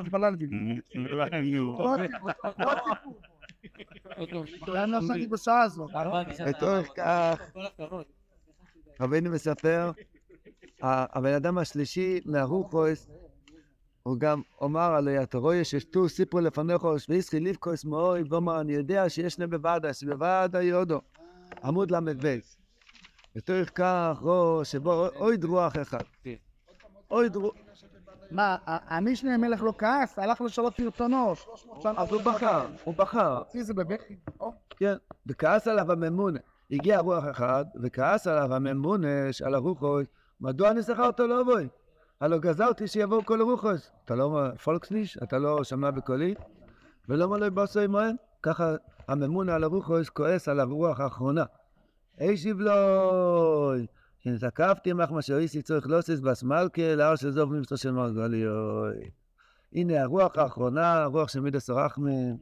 התפללתי. לאן נסעתי בשעה הזאת? לצורך כך, רבינו מספר, הבן אדם השלישי מהרוחוס, הוא גם אומר עליה, אתה רואה ששתו סיפרו לפניך, ויסחי ליבקוס מאוי, ואומר, אני יודע שיש להם בוועדה, שבוועדה יודו, עמוד ל"ב. לצורך כך, שבו אוי דרוח אחד. אוי דרוח, מה, המשנה המלך לא כעס? הלך לשאלות סרטונות. אז הוא בחר, הוא בחר. אצלי זה בבכי. כן, וכעס עליו הממונה. הגיע רוח אחד, וכעס עליו הממונה על הרוחוס, מדוע אני שכר אותו לא אבוי? הלא גזרתי שיבואו כל הרוחוס. אתה לא פולקסניש? אתה לא שמע בקולי? ולא מלא בוסו עמהם? ככה הממונה על הרוחוס כועס על הרוח האחרונה. הישיב לוי, שנתקפתי עמך מה שאיסי צריך לוסיס בסמלכה להר של זוב נמצא של מרגליוי. הנה הרוח האחרונה, הרוח של מידס רחמן.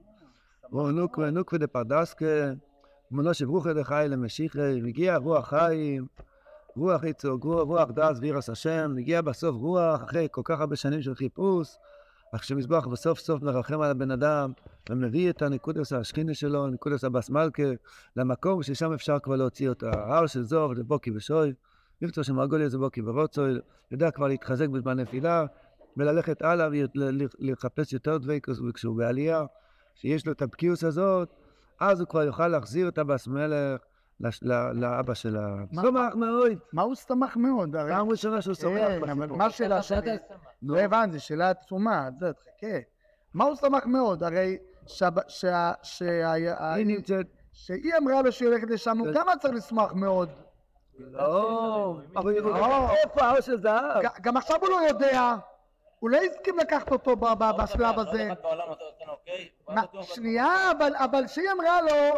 נוקווה נוקווה דפרדסקה, מונו שברוכי דחי למשיחי, מגיע רוח חיים, רוח יצוג, רוח, דס וירס השם, מגיע בסוף רוח, אחרי כל כך הרבה שנים של חיפוש, אך שמזבח בסוף סוף מרחם על הבן אדם, ומביא את הנקודס השכינה שלו, נקודס הבס מלכה, למקום ששם אפשר כבר להוציא אותה. ההר של זוב, זה בוקי ושוי, מבצע של מרגוליה זה בוקי ורוצוי, יודע כבר להתחזק בזמן נפילה, וללכת הלאה ולחפש יותר דבקוס, וכשהוא בעלייה, שיש לו את הבקיאוס הזאת, אז הוא כבר יוכל להחזיר את הבס מלך לש- ל- לאבא שלה. מה- שמח מאוד, מה הוא שמח מאוד? הרי- פעם ראשונה שהוא שמח. כן, אבל מה השאלה שלי? לא הבנתי, שאלה עצומה, זה, תחכה. מה הוא שמח מאוד? הרי שהב- שה- שה- היא נמצאת, שהיא אמרה לו שהיא הולכת לשם, הוא כן. גם צריך לשמוח מאוד. לא, אבל לא. יודע איפה ההר של זהב? גם עכשיו הוא לא יודע. הוא לא הסכים לקחת אותו ב- בשלב הזה. מה, שנייה, אבל- אבל שהיא אמרה לו,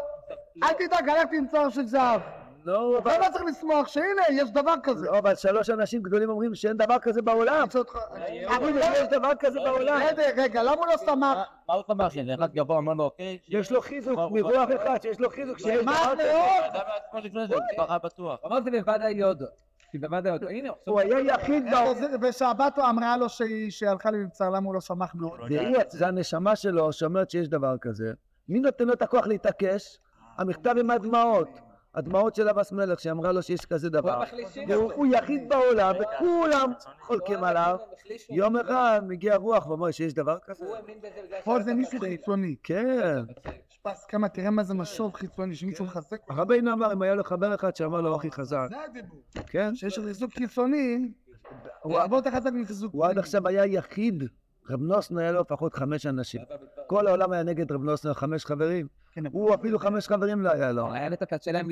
אל תדאג, הלכתי עם צוהר של זהב. לא, אבל- אתה לא צריך לשמוח שהנה, יש דבר כזה. לא, אבל שלוש אנשים גדולים אומרים שאין דבר כזה בעולם. אומרים שיש דבר כזה בעולם. בסדר, רגע, למה הוא לא שמח? מה הוא שמח שאחד גבוה אומר לו אוקיי? יש לו חיזוק מרוח אחד, שיש לו חיזוק שיש מה דבר כזה. מאוד? אמרתי בוודאי יודו. הוא היה יחיד בעולם. ושהבתו אמרה לו שהיא שהלכה למבצר, למה הוא לא שמח מאוד? זה הנשמה שלו שאומרת שיש דבר כזה. מי נותן לו את הכוח להתעקש? המכתב עם הדמעות. הדמעות של אבס מלך שאמרה לו שיש כזה דבר. הוא יחיד בעולם וכולם חולקים עליו. יום אחד מגיע רוח ואומר שיש דבר כזה. פה זה מישהו חיצוני. כן. יש פה הסכמה, תראה מה זה משוב חיצוני, שמישהו מחזק אותו. רבינו אמר אם היה לו חבר אחד שאמר לו הכי חזק. זה הדיבור. כן. שיש חיזוק חיצוני, הוא הרבה יותר חזק מחיזוק הוא עד. עכשיו היה יחיד. רב נוסנו היה לו לפחות חמש אנשים. כל העולם היה נגד רב נוסנו, חמש חברים. כן, הוא אפילו חמש חברים לא היה לו. היה לי את הקצת שלהם,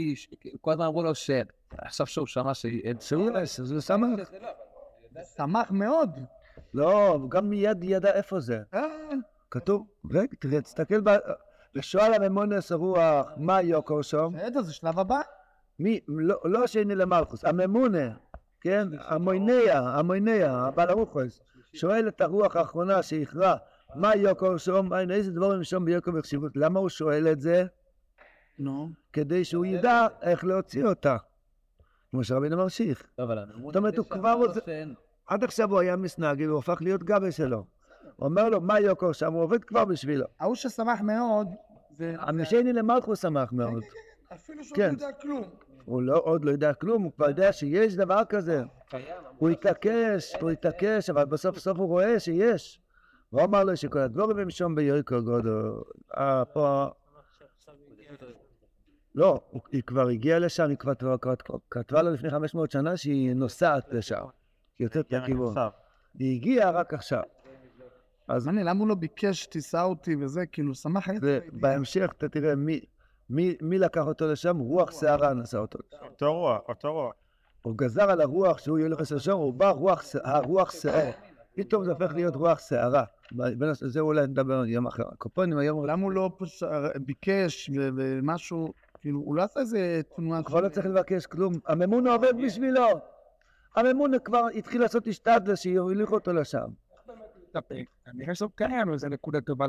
כל הזמן אמרו לו שב. עכשיו שהוא שמע שאין שהוא זה שמח. שמח מאוד. לא, הוא גם מיד ידע איפה זה. אה, כתוב, רגע, תראה, תסתכל, ב- ושואל הממונס הרוח, מה יוקר שם? בסדר, זה שלב הבא. מי, לא לא השני למלכוס, הממונה, כן? המויניה, המויניה, הבעל הרוחוס, שואל את הרוח האחרונה שהכרע, מה יוקר שם? אין, איזה דברים שם ביוקר וחשיבות? למה הוא שואל את זה? נו. כדי שהוא ידע איך להוציא אותה. כמו שרבינו ממשיך. זאת אומרת, הוא כבר רוצה... עד עכשיו הוא היה מסנגל, הוא הפך להיות גבי שלו. הוא אומר לו, מה יוקר שם? הוא עובד כבר בשבילו. ההוא ששמח מאוד, זה... המשני למלכוס שמח מאוד. אפילו שהוא כן. לא יודע כלום. הוא לא, עוד לא יודע כלום, הוא כבר יודע שיש דבר כזה. הוא התעקש, הוא התעקש, אבל בסוף סוף הוא רואה שיש. הוא אמר לו שכל הדבורים הם שם ביוקר גודו. אה, פה... לא, היא כבר הגיעה לשם, היא כבר כתבה לו לפני 500 שנה שהיא נוסעת לשם. היא יוצאת לכיוון. היא הגיעה רק עכשיו. אז אני, למה הוא לא ביקש תישא אותי וזה, כאילו, שמח היה... ובהמשך אתה תראה מי, מי, מי לקח אותו לשם, רוח שערה נשא אותו. אותו רוח, אותו רוח. הוא גזר על הרוח שהוא ילך לשם, הוא בא רוח, הרוח שערה. פתאום זה הופך להיות רוח שערה. זה אולי נדבר יום אחר. הקופונים היום למה הוא לא ביקש ומשהו, כאילו, הוא לא עשה איזה תנועה... כבר לא צריך לבקש כלום. הממונה עובד בשבילו. הממונה כבר התחיל לעשות השתדלה שיוליך אותו לשם. אני חושב קיים, איזה נקודה טובה.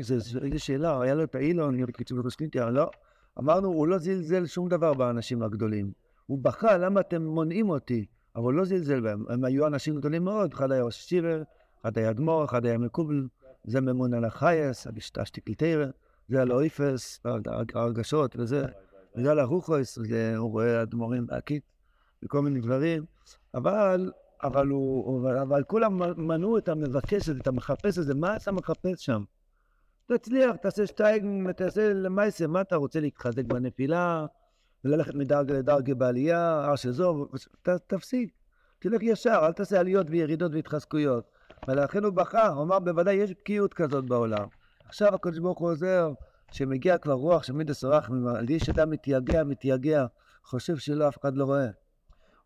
זה- זה- איזה שאלה, היה לו את האילון, קיצור בפרסקינטיה, לא. אמרנו, הוא לא זלזל שום דבר באנשים הגדולים. הוא בכה, למה אתם מונעים אותי? אבל הוא לא זלזל בהם. הם היו אנשים גדולים מאוד, אחד היה ראש שיבר, אחד היה אדמו"ר, אחד היה מקובל. זה ממון על החייס, השטיקליטרא, זה על האויפס, הרגשות וזה, וזה על הרוחויס, זה- הוא רואה אדמו"רים בעקיד, וכל מיני דברים, אבל, אבל הוא, אבל, אבל כולם מנעו את המבקש הזה, את המחפש הזה, מה אתה מחפש שם? תצליח, תעשה שטייג, תעשה למעשה, מה אתה רוצה להתחזק בנפילה, וללכת מדרגה לדרגה בעלייה, שזו, ת, תפסיק, תלך ישר, אל תעשה עליות וירידות והתחזקויות. ולכן הוא בכה, הוא אמר, בוודאי יש בקיאות כזאת בעולם. עכשיו הקדוש ברוך הוא עוזר, שמגיע כבר רוח רחמים, על יש אדם מתייגע, מתייגע, חושב שלא, אף אחד לא רואה.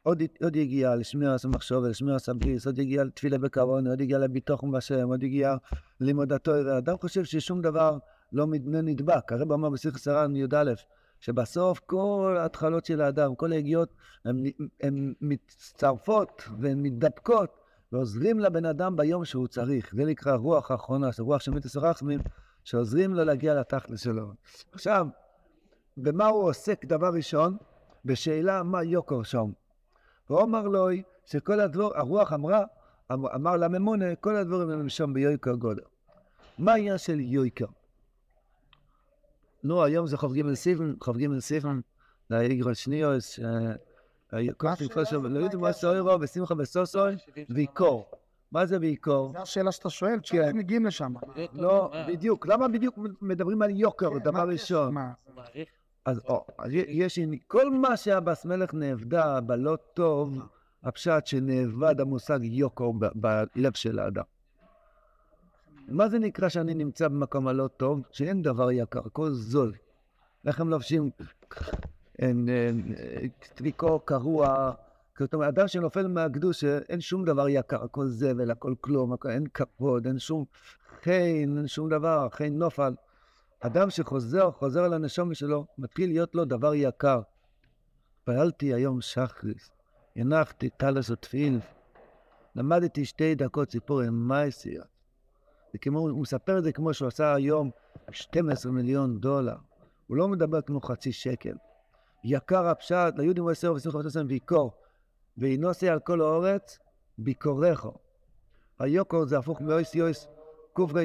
עוד, עוד יגיע לשמיע עשה מחשוב, לשמיע עשה בריס, עוד יגיע לתפילה בקרון, עוד יגיע לביטוחם בשם, עוד יגיע לימוד. אדם חושב ששום דבר לא לא נדבק. הרב אמר בספר סרן י"א, שבסוף כל ההתחלות של האדם, כל היגיעות, הן מצטרפות והן מתדבקות ועוזרים לבן אדם ביום שהוא צריך. זה נקרא רוח האחרונה, זה רוח של מיתוס הרחמים, שעוזרים לו להגיע לתכלס שלו. עכשיו, במה הוא עוסק דבר ראשון? בשאלה מה יוקר שם. והוא אמר לו שכל הדבור, הרוח אמרה, אמר, אמר לממונה, כל הדבורים הם שם ביוקר גודל. מה העניין של יוקר? נו, היום זה כ"ג סיבן, כ"ג סיבן, לאיגרל שניוס, כל תקופה שם, לא יודעים מה סוירו, בשמחה בסוסוי, ויקור. מה זה ויקור? זו השאלה שאתה שואל, כשאנחנו מגיעים לשם. לא, בדיוק. למה בדיוק מדברים על יוקר, כן, דבר מה- ראשון? אז או, יש, כל מה שהבס מלך נאבדה בלא טוב, הפשט שנאבד המושג יוקר ב- בלב של האדם. מה זה נקרא שאני נמצא במקום הלא טוב? שאין דבר יקר, הכל זול. איך הם לובשים אה, טריקו קרוע. זאת אומרת, אדם שנופל מהקדוש, אין שום דבר יקר, הכל זבל, הכל כלום, הכל, אין כבוד, אין שום חן, אין שום דבר, חן נופל. אדם שחוזר, חוזר על הנשום שלו, מתחיל להיות לו דבר יקר. פעלתי היום שחריס, הנחתי טלס ותפיל, למדתי שתי דקות סיפור עם מייסיה. זה כמו, הוא מספר את זה כמו שהוא עשה היום 12 מיליון דולר. הוא לא מדבר כמו חצי שקל. יקר הפשט, ליהודים הוא עשר ושמחה ותוסם ויקור. וינוסי על כל האורץ, ביקורךו. היוקור זה הפוך מאויס יויס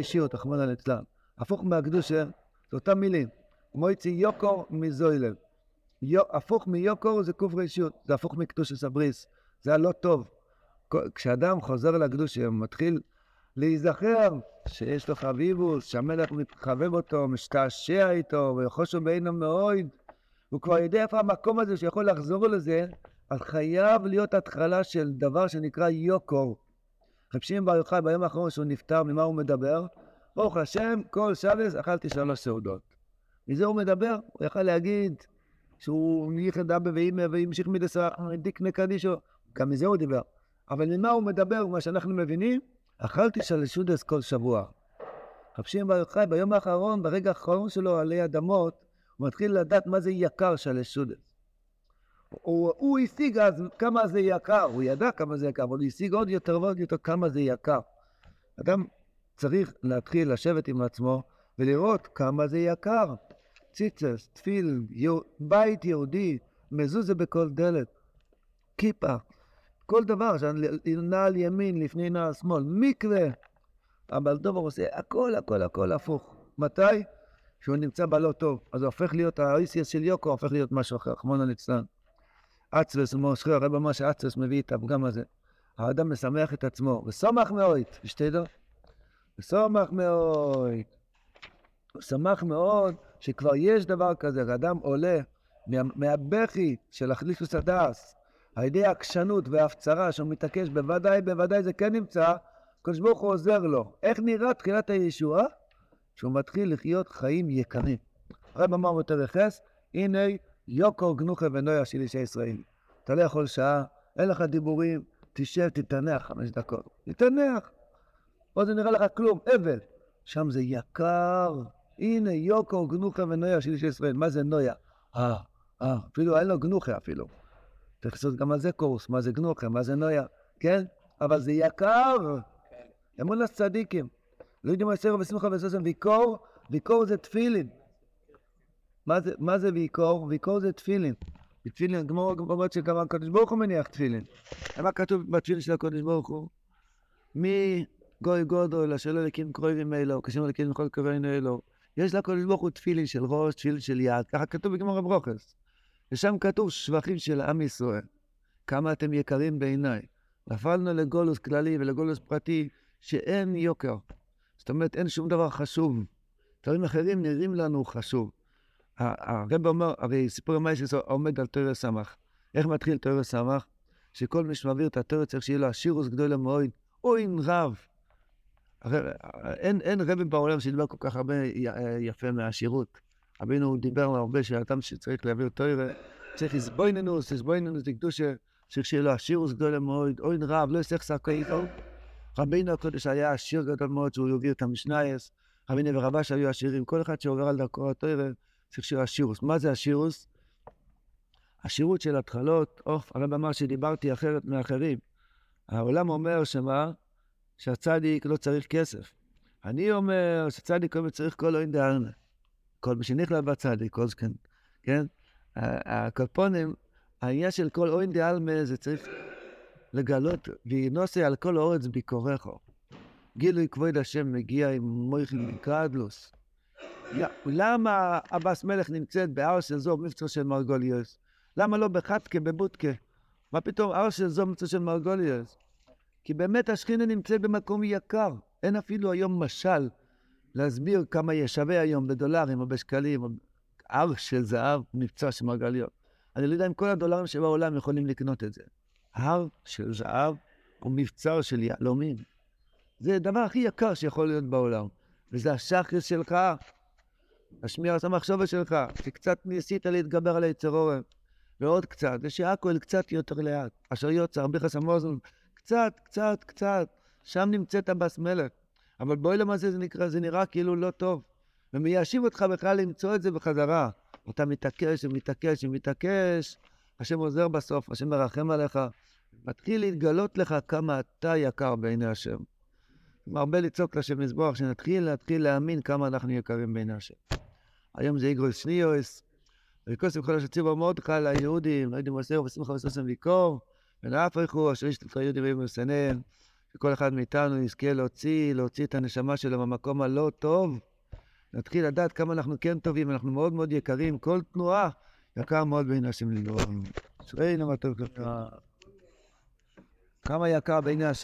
שיר, תחמון על אצלם. הפוך מהקדושה, זה אותם מילים. מויצי יוקור מזוילל. יו, הפוך מיוקור זה שיר, זה הפוך מקדוש סבריס. זה הלא טוב. כשאדם חוזר לקדושה, הוא מתחיל להיזכר שיש לו חביבוס, שהמלך מתחבב אותו, משתעשע איתו, ויחושו בעינו מאוד. הוא כבר יודע איפה המקום הזה שיכול לחזור לזה, אז חייב להיות התחלה של דבר שנקרא יוקור. שמעון בר יוחאי ביום האחרון שהוא נפטר, ממה הוא מדבר? ברוך השם, כל שבס אכלתי שלוש סעודות. מזה הוא מדבר, הוא יכל להגיד שהוא ייחד דבה ואימא והמשיך מדסרח, דיקנה קדישו, גם מזה הוא דיבר. אבל ממה הוא מדבר, מה שאנחנו מבינים, אכלתי שלשודס כל שבוע. רב שמעון בר יוחאי ביום האחרון, ברגע האחרון שלו עלי אדמות, הוא מתחיל לדעת מה זה יקר שלשודס. הוא, הוא השיג אז כמה זה יקר, הוא ידע כמה זה יקר, אבל הוא השיג עוד יותר ועוד יותר כמה זה יקר. אדם צריך להתחיל לשבת עם עצמו ולראות כמה זה יקר. ציצס, תפיל, יו, בית יהודי, מזוזה בכל דלת, כיפה, כל דבר, נעל ימין לפני נעל שמאל, מקווה. אבל דובר עושה הכל, הכל, הכל הפוך. מתי? כשהוא נמצא בלא טוב. אז הוא הופך להיות, האיסיאס של יוקו הופך להיות משהו אחר, חמונה ליצלן. אצלס, מושכו, הרב אמר שאצלס מביא את הפגם הזה. האדם משמח את עצמו, ושמח מאוד, שתדע. ושמח מאוד. הוא שמח מאוד שכבר יש דבר כזה, האדם עולה מה, מהבכי של החליפוס הדס, על ידי העקשנות וההפצרה שהוא מתעקש, בוודאי, בוודאי זה כן נמצא, הקדוש ברוך הוא עוזר לו. איך נראה תחילת הישועה? שהוא מתחיל לחיות חיים יקרים. הרב אמר יותר יחס, הנה יוקור גנוחה ונויה של אישי ישראל. אתה לא יכול שעה, אין לך דיבורים, תשב, תתנח חמש דקות. תתנח. פה זה נראה לך כלום, אבל. שם זה יקר. הנה יוקור גנוחה ונויה של אישי ישראל. מה זה נויה? אה, אה, אפילו אין לו גנוחה אפילו. צריך לעשות גם על זה קורס, מה זה גנוחה, מה זה נויה, כן? אבל זה יקר. אמון הצדיקים. לא יודעים מה יסר ושמחה וששם ויקור, ויקור זה תפילין. מה זה, מה זה ויקור? ויקור זה תפילין. תפילין, כמו אומרת שכבר הקדוש ברוך הוא מניח תפילין. מה כתוב בתפילין של הקדוש ברוך הוא? מי גוי גודל, אשר לא אלוקים קרובים אלו, כשם אלוקים לכל קרובינו אלו. יש לקדוש ברוך הוא תפילין של ראש, תפילין של יד, ככה כתוב בגמר הברוכס. ושם כתוב שבחים של עם ישראל. כמה אתם יקרים בעיניי. נפלנו לגולוס כללי ולגולוס פרטי, שאין יוקר. זאת אומרת, אין שום דבר חשוב. דברים אחרים נראים לנו חשוב. הרב אומר, הרי סיפור המייסס עומד על תרא סמך. איך מתחיל תרא סמך? שכל מי שמעביר את התרא צריך שיהיה לו השירוס גדול מאוד, אוין רב. הרי, אין, אין רבי בעולם שדיבר כל כך הרבה י- יפה מהשירות. רבינו דיבר הרבה שאדם שצריך להעביר תרא, צריך איזבויננוס, איזבויננוס לקדושה, צריך שיהיה לו השירוס גדול מאוד, אוין רב, לא יסך שק איתו. רבינו הקודש היה עשיר גדול מאוד שהוא יוביל את המשנייס, רבינו ורבש היו עשירים, כל אחד שעובר על דרכו התרא צריך שיהיה השירוס. מה זה השירוס? השירות של התחלות, אוף, הרב אמר שדיברתי אחרת מאחרים. העולם אומר שמה? שהצדיק לא צריך כסף. אני אומר שצדיק אומר צריך כל אוין דארנה. כל מי שנכלל בצדיק, כל זקן, כן? הקופונים, העניין של כל אוין דאלמה זה צריך לגלות, וינוסי על כל האורץ ביקורךו. גילוי כבוד השם מגיע עם מויכל מקרדלוס. למה אבס מלך נמצאת בהר של זו מבצע של מרגוליוס? למה לא בחתקה, בבודקה? מה פתאום הר של זו מבצע של מרגוליוס? כי באמת השכינה נמצאת במקום יקר. אין אפילו היום משל להסביר כמה ישווה היום בדולרים או בשקלים, או הר של זהב, מבצע של מרגליות. אני לא יודע אם כל הדולרים שבעולם יכולים לקנות את זה. הר של זהב הוא מבצר של יהלומים. זה הדבר הכי יקר שיכול להיות בעולם. וזה השחרס שלך, השמיע את המחשבה שלך, שקצת ניסית להתגבר על היצר עורף, ועוד קצת, ושהכול קצת יותר לאט. אשר יוצא, הרבה חסם אוזן, קצת, קצת, קצת, שם נמצאת הבס מלך. אבל בעולם הזה זה נקרא, זה נראה כאילו לא טוב. ומיישיב אותך בכלל למצוא את זה בחזרה. אתה מתעקש ומתעקש ומתעקש, השם עוזר בסוף, השם מרחם עליך, מתחיל להתגלות לך כמה אתה יקר בעיני השם. מרבה לצעוק לשם מזבוח, שנתחיל להתחיל להאמין כמה אנחנו יקרים בעיני השם. היום זה איגרוס שניוס, וכוסם כל השציבו מרדכי ליהודים, לא יודעים עושה ושמחה וששם ויקור, ונאף איכו אשר ישתתך יהודים ויהודים מסנן, שכל אחד מאיתנו יזכה להוציא, להוציא את הנשמה שלו במקום הלא טוב. נתחיל לדעת כמה אנחנו כן טובים, אנחנו מאוד מאוד יקרים, כל תנועה יקר מאוד בעיני השם לגרום. אשרינו מה טוב כלפינו. כמה יקר בעיני השם.